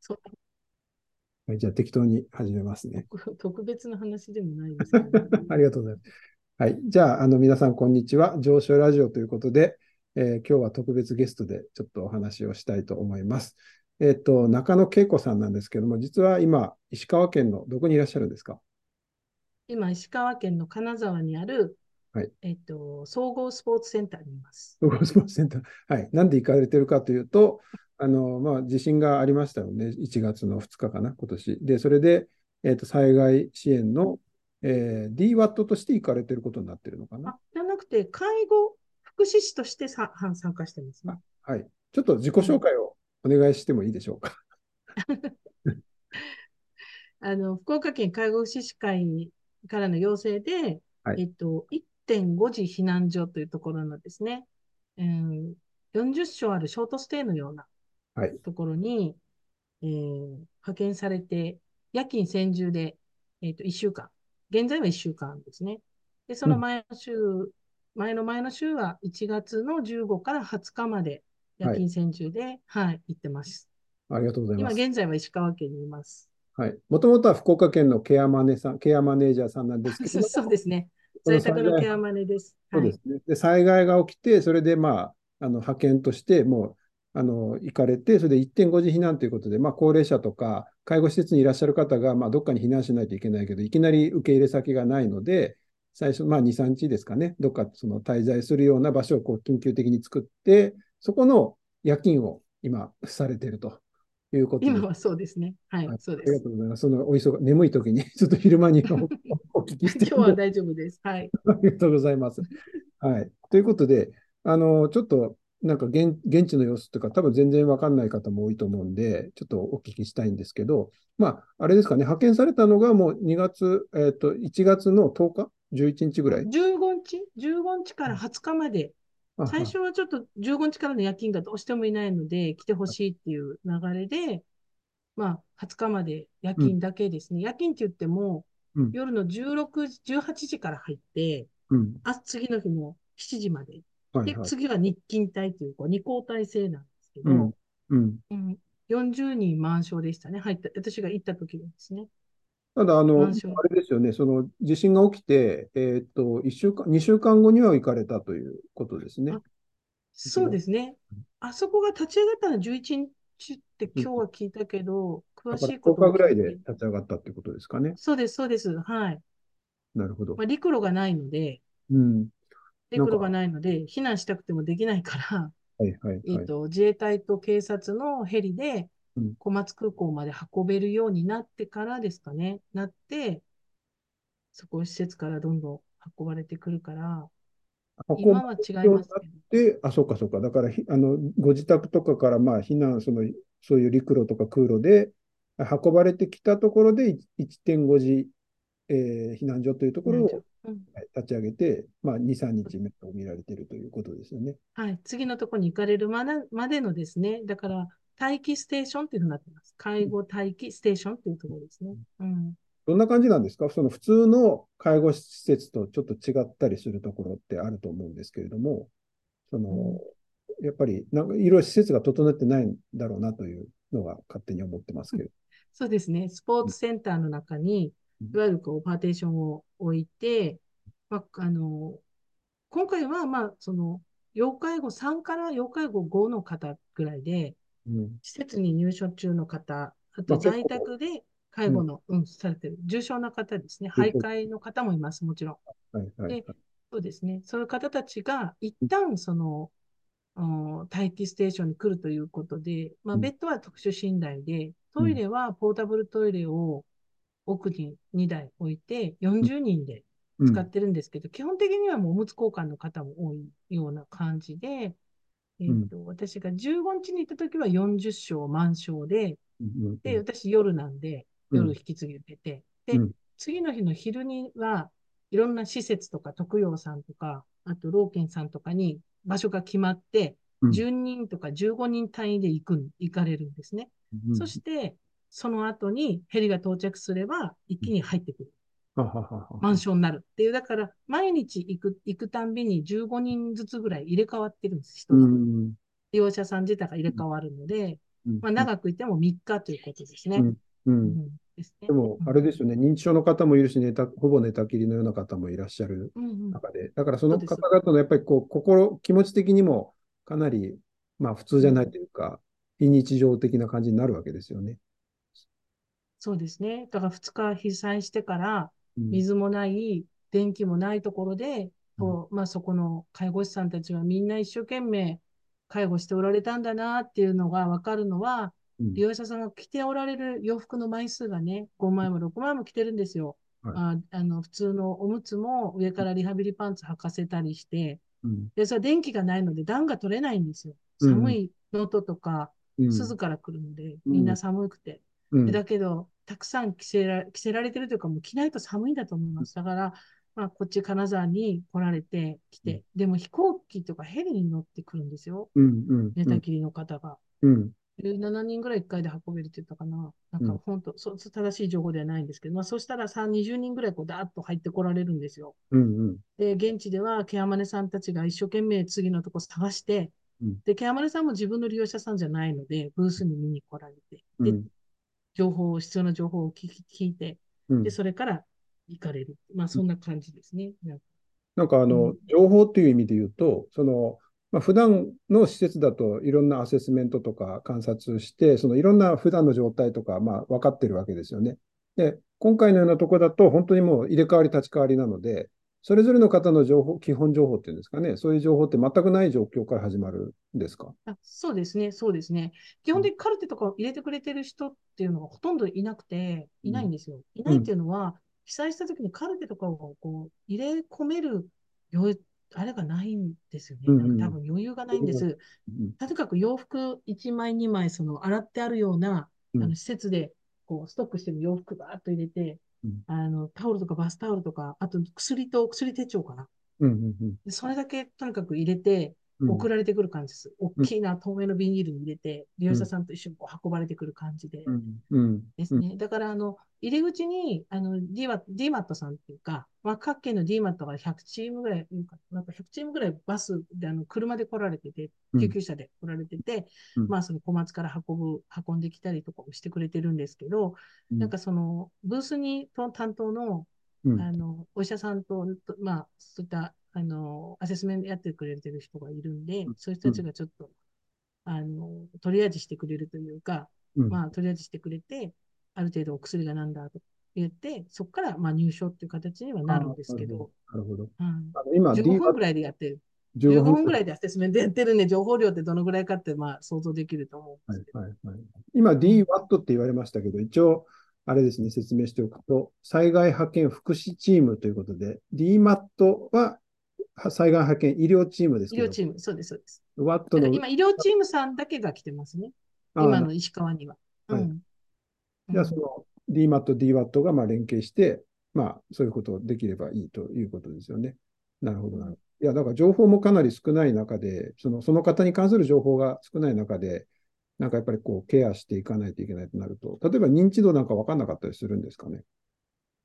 そうはい、じゃあ適当に始めますね。特別な話でもないですね、ありがとうございます。はい。じゃあ、あの、皆さん、こんにちは。上昇ラジオということで、えー今日は特別ゲストでちょっとお話をしたいと思います。えっ、と、中野恵子さんなんですけども、実は今、石川県のどこにいらっしゃるんですか？今、石川県の金沢にある、はいえっと、総合スポーツセンターにいます。総合スポーツセンター。はい。なんで行かれてるかというと、あの、まあ、地震がありましたよね。1月の2日かな、今年。で、それで、えっ、と、災害支援の、えー DWAT として行かれてることになってるのかな。あ、じゃなくて、介護福祉士としてさは参加してますね。はい。ちょっと自己紹介をお願いしてもいいでしょうか。あの、福岡県介護福祉士会からの要請で、はいえっと、1.5次避難所というところのですね、うん、40床あるショートステイのようなはい。ところに、えー派遣されて、夜勤専従で、えっと、1週間。現在は1週間ですね。で、その前の週、前の前の週は1月の15から20日まで夜勤専従で、はい、行ってます。ありがとうござい今ます。現在は石川県にいます。はい。もともとは福岡県のケアマネさん、ケアマネージャーさんなんですけども、そうですね。在宅の災害ケアマネです。はいそうですね。で、災害が起きて、それでまあ、あの派遣としてもう、あの、行かれて、それで1.5次避難ということで、まあ、高齢者とか、介護施設にいらっしゃる方が、まあ、どっかに避難しないといけないけど、いきなり受け入れ先がないので、最初、まあ、2、3日ですかね、どっかその滞在するような場所をこう緊急的に作って、そこの夜勤を今、されているということで今はそうですね。はい、はいそうですありが。とうございます。そのお忙眠い時に、ちょっと昼間にお お聞きして今日は大丈夫です。はい。ありがとうございます。はい。ということで、あの、ちょっと、なんか現、現地の様子とか、多分全然わかんない方も多いと思うんで、ちょっとお聞きしたいんですけど、まあ、あれですかね、派遣されたのがもう2月、えっと、1月の10日 ?11 日ぐらい？15日 ?15 日から20日まで。あ最初はちょっと15日からの夜勤がどうしてもいないので、来てほしいっていう流れで、まあ、20日まで夜勤だけですね。夜勤って言っても、うん夜の16時、18時から入って、うん。あ次の日の7時まで。で。次は日勤帯というか、二交代制なんですけど、うん。うん。うん40人満床でしたね。入った、私が行った時はですね。ただ、あの、あれですよね、その地震が起きて、えっと、1週間、2週間後には行かれたということですね。あそうですね。あそこが立ち上がったのは11日って今日は聞いたけど、詳だから10しいこと日ぐらいで立ち上がったってことですかね。そうです、そうです。はい。なるほどまあ、。陸路がないので、うん。陸路がないので、避難したくてもできないから、はいはいえ。と、自衛隊と警察のヘリでうん小松空港まで運べるようになってからですかね。なって、そこ施設からどんどん運ばれてくるから、今は違いますけど。で、あ、そうかそうか。だから、ひあの、ご自宅とかから、まあ、避難、その、そういう陸路とか空路で運ばれてきたところで、い1.5次、えー避難所というところを立ち上げて、まあ、2、3日目と見られているということですよね。はい、次のところに行かれるまでのですね、だから待機ステーションっていうふうになってます。介護待機ステーションっていうところですね。うん、どんな感じなんですか？その普通の介護施設とちょっと違ったりするところってあると思うんですけれども、その、やっぱり、なんかいろいろ施設が整ってないんだろうなというのが勝手に思ってますけど。そうですね、スポーツセンターの中に、うんいわゆるこうパーテーションを置いて、まあ、あの今回は、まあ、その要介護3から要介護5の方ぐらいで、うん。施設に入所中の方、あまと在宅で介護の、うんされてる、重症な方ですね、徘徊の方もいます、もちろん。はいはいはい。でそうですね。そういう方たちが一旦その、うん待機ステーションに来るということで、まあ、うん。ベッドは特殊寝台で、トイレはポータブルトイレを奥に2台置いて、40人でうん。使ってるんですけど、基本的にはもうおむつ交換の方も多いような感じで、えーと私が15日に行った時は40床満床で、うんうんで、私夜なんで、うん。夜引き継ぎ受けて、で、うん。次の日の昼にはいろんな施設とか特養さんとか、あと老健さんとかに場所が決まって、うん。10人とか15人単位で行くん、行かれるんですね。うん。そして、その後にヘリが到着すれば一気に入ってくる。マンションになる。っていう、だから毎日行く、行くたんびに15人ずつぐらい入れ替わってるんです、人うが。ん。利用者さん自体が入れ替わるので、うん。まあ、長くいても3日ということですね。でも、あれですよね、認知症の方もいるし、ほぼ寝たきりのような方もいらっしゃる中で、だからその方々のやっぱりこう心、気持ち的にもかなり、まあ、普通じゃないというか、非日常的な感じになるわけですよね。そうですね。だから2日被災してから、うん。水もない、電気もないところで、うん。こうまあ、そこの介護士さんたちはみんな一生懸命介護しておられたんだなっていうのが分かるのは、うん。利用者さんが着ておられる洋服の枚数がね、5枚も6枚も着てるんですよ。はい。ああの普通のおむつも上からリハビリパンツ履かせたりして、うん。でそれは電気がないので暖が取れないんですよ。うん。寒い能登とか、うん。鈴から来るので、うん。みんな寒くて。うん。でだけど、たくさん着せら着せられてるというか、もう着ないと寒いんだと思います。だから、まあ、こっち金沢に来られて来て、でも飛行機とかヘリに乗ってくるんですよ。うんうん寝たきりの方が。うん17人ぐらい1回で運べるって言ったかな。なんうんか本当、そう正しい情報ではないんですけど、まあ、そしたらさ20人ぐらいこうダーッと入ってこられるんですよ。うんうんで、現地ではケアマネさんたちが一生懸命次のとこ探して、うんで、ケアマネさんも自分の利用者さんじゃないので、ブースに見に来られて、で、うん情報を、必要な情報を聞き聞いて、うんで、それから行かれる。まあ、そんな感じですね。なんかなんかあの、うん情報っていう意味で言うと、その、まあ、普段の施設だといろんなアセスメントとか観察して、そのいろんな普段の状態とか、まあ、分かってるわけですよね。で、今回のようなところだと、本当にもう入れ替わり立ち替わりなので、それぞれの方の情報、基本情報っていうんですかね、そういう情報って全くない状況から始まるんですか？あそうですね、そうですね。基本的にカルテとかを入れてくれてる人っていうのがほとんどいなくて、いないんですよ。いないっていうのは、被災した時にカルテとかをこう入れ込める余裕あれがないんですよね。多分余裕がないんです。うんとにかく洋服1枚、2枚、その洗ってあるような、うんあの施設でこうストックしてる洋服ばーっと入れて、うんあのタオルとかバスタオルとか、あと薬と薬手帳かな。うんうんうんでそれだけとにかく入れて、うん送られてくる感じです。大きな透明のビニールに入れて、利用者さんと一緒にこう運ばれてくる感じで。うん。うん。ですね。だから、あの、入り口に、あの、DMAT, さんっていうか、まあ、各県の DMAT が100チームぐらいなんか100チームぐらいバスで、あの、車で来られてて、うん。救急車で来られてて、うん。まあ、その小松から運ぶ、運んできたりとかもしてくれてるんですけど、うん。なんかその、ブースにと担当の、うん。あの、お医者さんと、とまあ、そういった、あの、アセスメントやってくれてる人がいるんで、うん。そういう人たちがちょっと、あの、トリアージしてくれるというか、うん。まあ、トリアージしてくれて、ある程度お薬がなんだと言って、そこから、まあ、入所っていう形にはなるんですけど、なるほど。うん。あの今、15 D 分ぐらいでやってる。15 15分ぐらい。でアセスメントやってるんで、情報量ってどのぐらいかって、まあ、想像できると思うんはいですけど。はいはい、今、DWAT って言われましたけど、一応、あれですね、説明しておくと、災害派遣福祉チームということで、DMAT はは災害派遣医療チームです医療チーム、そうです、そうです。だからの、今、医療チームさんだけが来てますね。あ今の石川には。はいうんじゃあその DMAT、DWAT がまあ連携して、まあ、そういうことをできればいいということですよね。なるほどなるほど。いや、だから情報もかなり少ない中で、そのその方に関する情報が少ない中で、なんかやっぱりこうケアしていかないといけないとなると、例えば認知度なんか分かんなかったりするんですかね。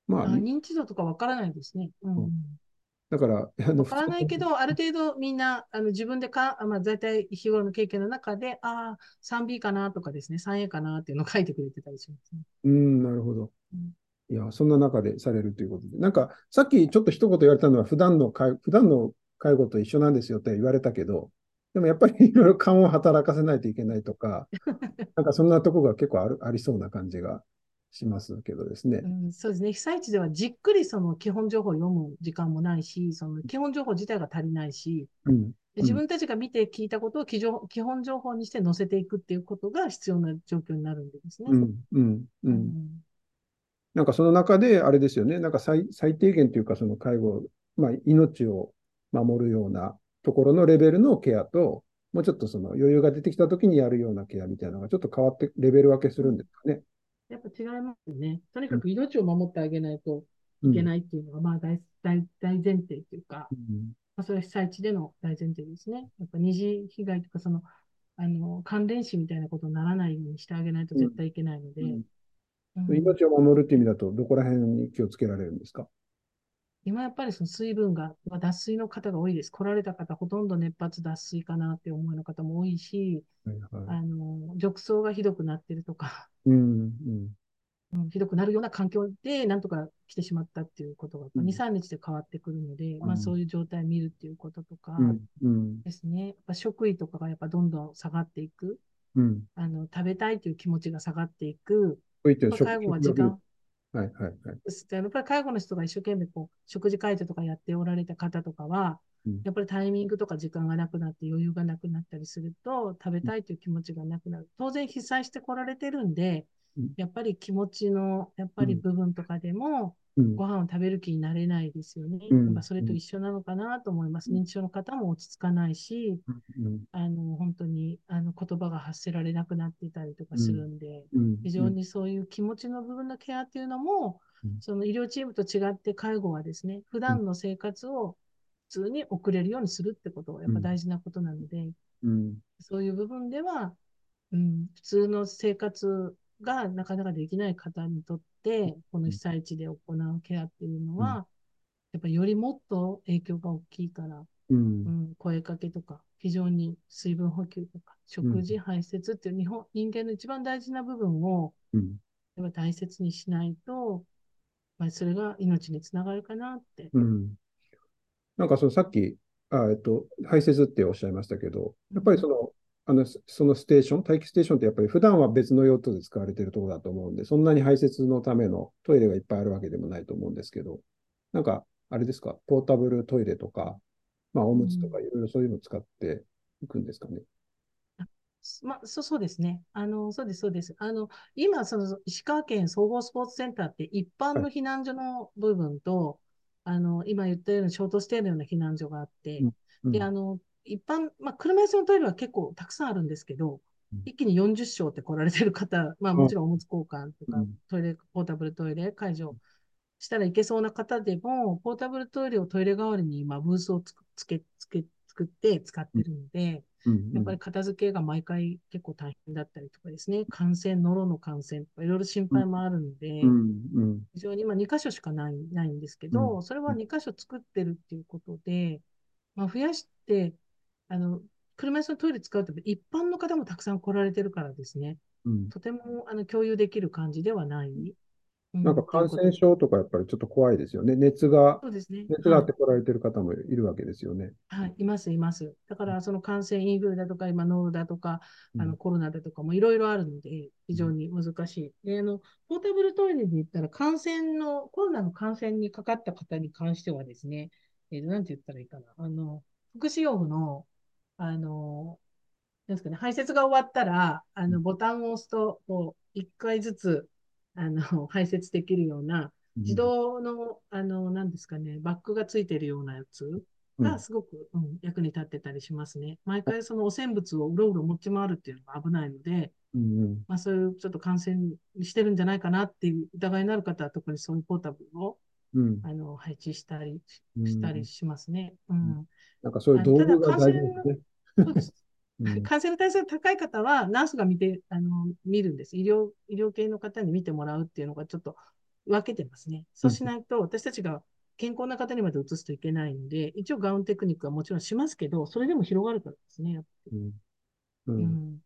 まあ、あ認知度とかわからないですね。うんうんだから、あのわからないけど、ある程度みんなあの自分でか、あまあ、大体日頃の経験の中で、ああ、3B かなとかですね、3A かなっていうのを書いてくれてたりしますね。うん、なるほどうん。いや、そんな中でされるということで、なんか、さっきちょっと一言言われたのは、普段の介普段の介護と一緒なんですよって言われたけど、でもやっぱり いろいろ勘を働かせないといけないとか、なんかそんなとこが結構あるありそうな感じがしますけどですねう。ん、そうですね。被災地ではじっくりその基本情報を読む時間もないし、その基本情報自体が足りないし、うん。で自分たちが見て聞いたことを基本情報にして載せていくっていうことが必要な状況になるんでですね。うん、うん、う。うんんなんかその中で、あれですよね、なんか最最低限というか、その介護、まあ、命を守るようなところのレベルのケアと、もうちょっとその余裕が出てきたときにやるようなケアみたいなのがちょっと変わって、レベル分けするんですかね。やっぱ違いますよね。とにかく命を守ってあげないとうん。いけないっていうのが、まあ大大大前提っていうか、うん。まあ、それは被災地での大前提ですね。やっぱ二次被害とか、その、あの、関連死みたいなことにならないようにしてあげないと絶対いけないので、命を守るっていう意味だと、どこら辺に気をつけられるんですか？今やっぱりその水分が、まあ、脱水の方が多いです。来られた方、ほとんど熱発脱水かなって思いの方も多いし、はいはい。あの、褥瘡がひどくなってるとか、うん、うん。うんひどくなるような環境でなんとか来てしまったっていうことが、うん2、3日で変わってくるので、まあうんそういう状態を見るっていうこととかうん、うん、ですね。やっぱ食位とかがやっぱどんどん下がっていく。うん。あの、食べたいという気持ちが下がっていく。こういった食やっぱ介護は時間、はいはいはい。やっぱり介護の人が一生懸命こう食事介助とかやっておられた方とかは、うんやっぱりタイミングとか時間がなくなって余裕がなくなったりすると、食べたいという気持ちがなくなる。当然被災してこられてるんでうん、やっぱり気持ちの、やっぱり部分とかでも、うん。ご飯を食べる気になれないですよね。うん。やっぱそれと一緒なのかなと思います。認知症の方も落ち着かないし、うん。あの本当にあの言葉が発せられなくなっていたりとかするんで、うん。非常にそういう気持ちの部分のケアっていうのも、うん。その医療チームと違って介護はですね、普段の生活を普通に送れるようにするってことがやっぱ大事なことなので、うん。そういう部分では、うん、普通の生活がなかなかできない方にとって、この被災地で行うケアっていうのは、やっぱりよりもっと影響が大きいから、うん。うん、声かけとか、非常に水分補給とか、食事、排泄っていう日本人間の一番大事な部分をうん。やっぱ大切にしないと、まあ、それが命につながるかなって。うん。なんかそのさっき、あえっと、排泄っておっしゃいましたけど、やっぱりその、あの、そのステーション、待機ステーションってやっぱり普段は別の用途で使われているところだと思うんで、そんなに排泄のためのトイレがいっぱいあるわけでもないと思うんですけど、なんか、あれですか、ポータブルトイレとか、まあ、おむつとかいろいろそういうのを使っていくんですかね？まあ、そうそうですね。あの、そうです、そうです。あの、今、その、石川県総合スポーツセンターって一般の避難所の部分と、あの、今言ったようにショートステイのような避難所があって、うんで、あの、一般、まあ、車椅子のトイレは結構たくさんあるんですけどうん、一気に40床って来られてる方、まあ、もちろんおむつ交換とかうん、トイレ、ポータブルトイレ解除したらいけそうな方でも、ポータブルトイレをトイレ代わりに今、ブースをつくつけ、つけ、作って使ってるので、うん。やっぱり片付けが毎回結構大変だったりとかですね、感染、ノロの感染とかいろいろ心配もあるので、非常に今2箇所しかないないんですけど、うん。それは2箇所作ってるっていうことで、まあ、増やして、あの、車椅子のトイレ使うと一般の方もたくさん来られてるからですね、うんとてもあの共有できる感じではない。うなんか感染症とかやっぱりちょっと怖いですよね。熱が、そうですね。熱があはいって来られてる方もいるわけですよね。はい、います、います。だから、その感染インフルだとか、今、ノロだとか、あうんのコロナだとかもいろいろあるので、非常に難しい。で、あの、ポータブルトイレで言ったら、感染の、コロナの感染にかかった方に関してはですね、えー、なんて言ったらいいかな。あの、福祉用具の、あの、なんですかね、排泄が終わったら、あの、ボタンを押すと、こう、一回ずつ、あの、排泄できるような、自動の、あの、なんですかね、バッグがついてるようなやつうん。がすごく、うん役に立ってたりしますね。毎回その汚染物をうろうろ持ち回るっていうのが危ないので、うんうん。まあ、そういうちょっと感染してるんじゃないかなっていう疑いのある方は特にそういうポータブルをうん。あの配置したりうん。したりしますね。うん。なんかそういう道具が大事ですね。そう感染の対策が高い方は、ナースが見て、あの、見るんです。医療、医療系の方に見てもらうっていうのがちょっと分けてますね。そうしないと、私たちが健康な方にまで移すといけないので、一応ガウンテクニックはもちろんしますけど、それでも広がるからですね。うんううんん。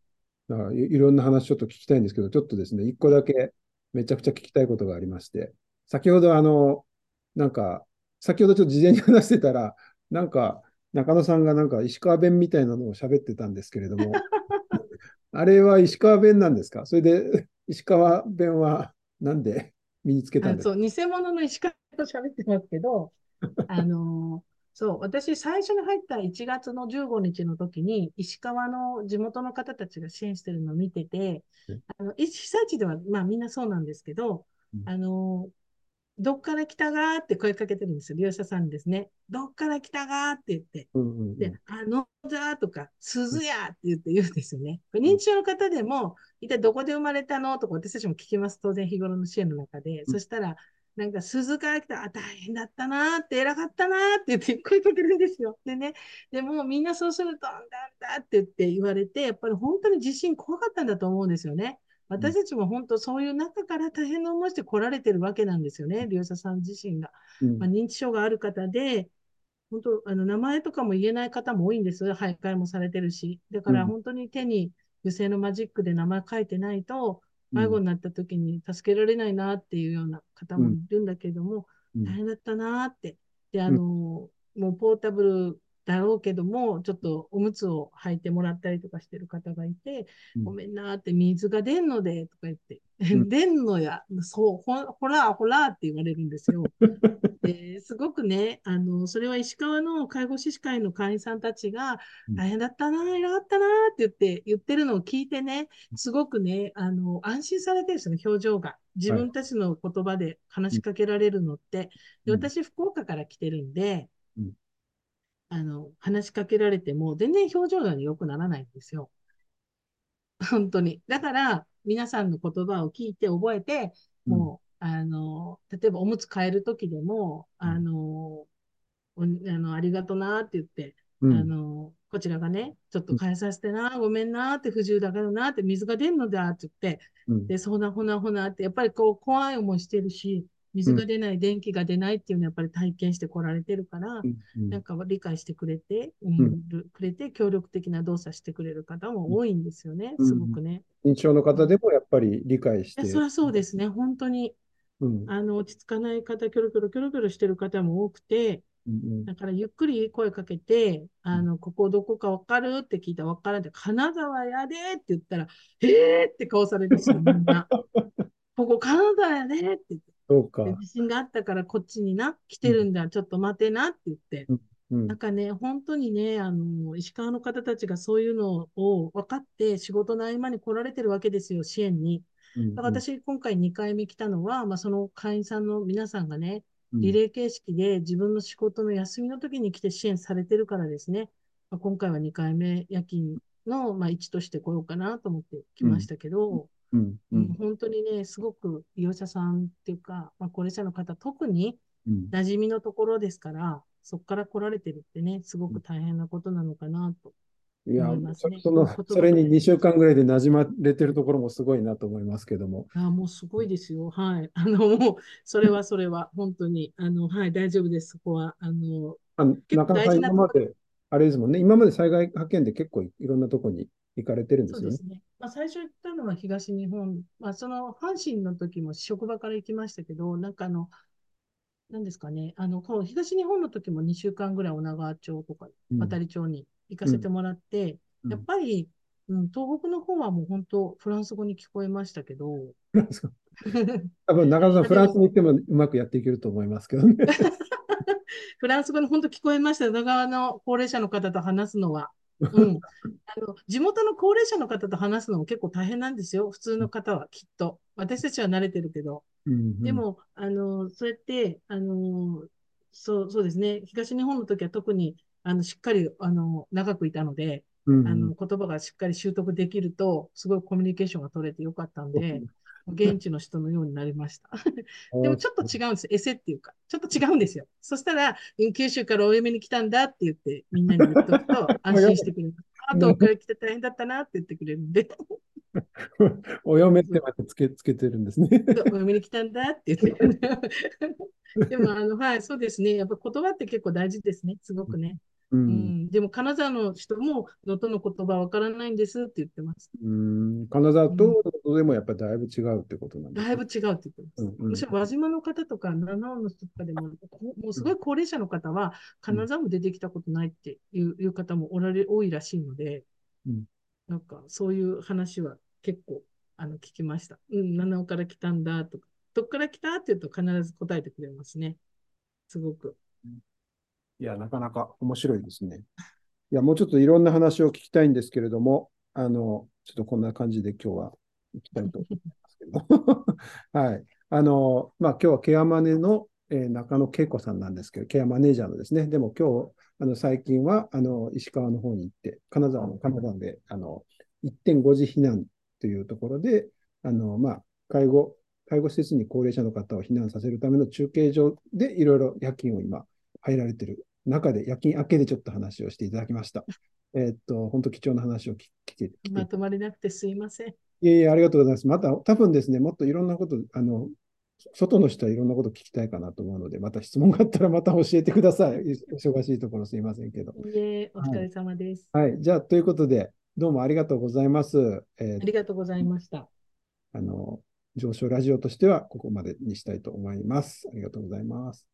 だからいいろんな話ちょっと聞きたいんですけど、ちょっとですね、一個だけめちゃくちゃ聞きたいことがありまして、先ほどあの、なんか、先ほどちょっと事前に話してたら、なんか、中野さんがなんか石川弁みたいなのを喋ってたんですけれども、あれは石川弁なんですか？それで、石川弁はなんで身につけたんですか？あそう、偽物の石川と喋ってますけど、あのーそう、私、最初に入った1月の15日の時に、石川の地元の方たちが支援してるのを見ててえ、あの被災地では、まあみんなそうなんですけどうん、あのーどっから来たがーって声かけてるんですよ、利用者さんにですね。どっから来たがーって言って。うんうんうんで、あのだとか、鈴やって言って言うんですよね。認知症の方でも、一体どこで生まれたの？とか私たちも聞きます。当然日頃の支援の中で。うんそしたら、なんか鈴から来た、あ、大変だったなーって、偉かったなーって言って声かけるんですよ。でね、でもみんなそうすると、あんだ？あんだって言って言われて、やっぱり本当に地震怖かったんだと思うんですよね。私たちも本当そういう中から大変な思いして来られてるわけなんですよね、利用者さん自身が。うんまあ、認知症がある方で、本当、あの、名前とかも言えない方も多いんですよ。徘徊もされてるし。だからうん本当に手に油性のマジックで名前書いてないと、うん迷子になった時に助けられないなっていうような方もいるんだけれども、うん大変だったなって。で、あの、もうポータブルだろうけども、ちょっとおむつを履いてもらったりとかしてる方がいて、うんごめんなって、水が出んので、とか言って、ん。出んのや、そう、ほほら、ほらって言われるんですよ。ですごくね、あの、それは石川の介護士士会の会員さんたちがうん、大変だったな、偉かったなって言って、言ってるのを聞いてね、すごくね、あの、安心されてるんですよね、表情が。自分たちの言葉で話しかけられるのって。でうん。私、福岡から来てるんでうん、あの、話しかけられても、全然表情が良くならないんですよ。本当に。だから、皆さんの言葉を聞いて覚えて、もう、あの、例えばおむつ替えるときでも、あの、おあの、ありがとなって言って、うん。あの、こちらがね、ちょっと変えさせてな、ごめんなって、不自由だからなって、水が出んのだって言って、うん。で、そんなほなほなって、やっぱりこう、怖い思いしてるし、水が出ない、電気が出ないっていうのはやっぱり体験してこられてるから、うんなんか理解してくれて、くれて、協力的な動作してくれる方も多いんですよね、うん。すごくね。認知症の方でもやっぱり理解して、そりゃそうですね、本当に、うん。あの、落ち着かない方、キョロキョロキョロキョロしてる方も多くて、うんだからゆっくり声かけて、あの、ここどこかわかるって聞いたらわからんって、金沢やでって言ったら、えーって顔されるし、みんな。ここ金沢やでって言って。そうかで。地震があったからこっちにな、来てるんだ、ちょっと待てなって言って。うんなんかね、本当にね、あの、石川の方たちがそういうのを分かって仕事の合間に来られてるわけですよ、支援に。うんだから私、今回2回目来たのは、まあ、その会員さんの皆さんがね、うんリレー形式で自分の仕事の休みの時に来て支援されてるからですね。まあ、今回は2回目夜勤の、まあ、一として来ようかなと思って来ましたけど、うんううんん本当にね、すごく利用者さんっていうか、まあ、高齢者の方、特にうん馴染みのところですから、そこから来られてるってね、すごく大変なことなのかなと。いや思いますねそそのそれに2週間ぐらいで馴染まれてるところもすごいなと思いますけども。あもうすごいですよ。はい。あの、もう、それはそれは、本当に、あの、はい、大丈夫です。そこは、あの、あなかなか今まで、あれですもんね、今まで災害派遣で結構いろんなとこに行かれてるんですよねそうです。ね。まあ、最初行ったのは東日本、まあ、その阪神の時も職場から行きましたけど、なんかあの、なんですかね、あの、この東日本の時も2週間ぐらい女川町とかうん渡り町に行かせてもらって、うんやっぱり、うん、東北の方はもう本当フランス語に聞こえましたけど、多分中田さん、フランスに行ってもうまくやっていけると思いますけどね。フランス語に本当聞こえました、女川の高齢者の方と話すのは。うん、あの地元の高齢者の方と話すのも結構大変なんですよ、普通の方はきっと。私たちは慣れてるけど。うんで、も、あの、そうやって、あの、そう、そうですね、東日本の時は特に、あの、しっかり、あの、長くいたので、うんあの、言葉がしっかり習得できると、すごいコミュニケーションが取れてよかったんで、現地の人のようになりました。でもちょっと違うんですよ。エセっていうか。ちょっと違うんですよ。そしたら、うん九州からお嫁に来たんだって言って、みんなに言っとくと 安心してくれる。あとから来て大変だったなって言ってくれるんで、お嫁ってまでつけつけてるんですね。お嫁に来たんだって言って。でも、あの、はい、そうですね。やっぱ言葉って結構大事ですね。すごくね。ううんん。でも、金沢の人も、能登の言葉わからないんですって言ってます。うん金沢と能登でもやっぱりだいぶ違うってことなんですだいぶ違うって言ってます。うんうんむしろ輪島の方とか七尾の人とかでも、こもうすごい高齢者の方は、金沢も出てきたことないっていういう方もおられ多いらしいので、うんなんかそういう話は結構あの聞きました。うん、七尾から来たんだとか、どっから来たって言うと必ず答えてくれますね。すごく。いや、なかなか面白いですね。いや、もうちょっといろんな話を聞きたいんですけれども、あの、ちょっとこんな感じで今日は行きたいと思いますけど。はい。あの、まあ、今日はケアマネの、えー中野恵子さんなんですけど、ケアマネージャーのですね。でも今日、あの、最近は、あの、石川の方に行って、金沢の金沢で、あの、1.5次避難というところで、あの、まあ、介護、介護施設に高齢者の方を避難させるための中継所でいろいろ夜勤を今入られている中で、夜勤明けでちょっと話をしていただきました。えーっと、本当貴重な話を聞聞けて、まとまりなくてすいません。いえいえ、ありがとうございます。また、多分ですね、もっといろんなこと、あの、外の人はいろんなこと聞きたいかなと思うので、また質問があったらまた教えてください。忙しいところすいませんけど。いえ、お疲れ様です、はい。はい。じゃあ、ということで、どうもありがとうございます。えー、ありがとうございました。あの、上昇ラジオとしてはここまでにしたいと思います。ありがとうございます。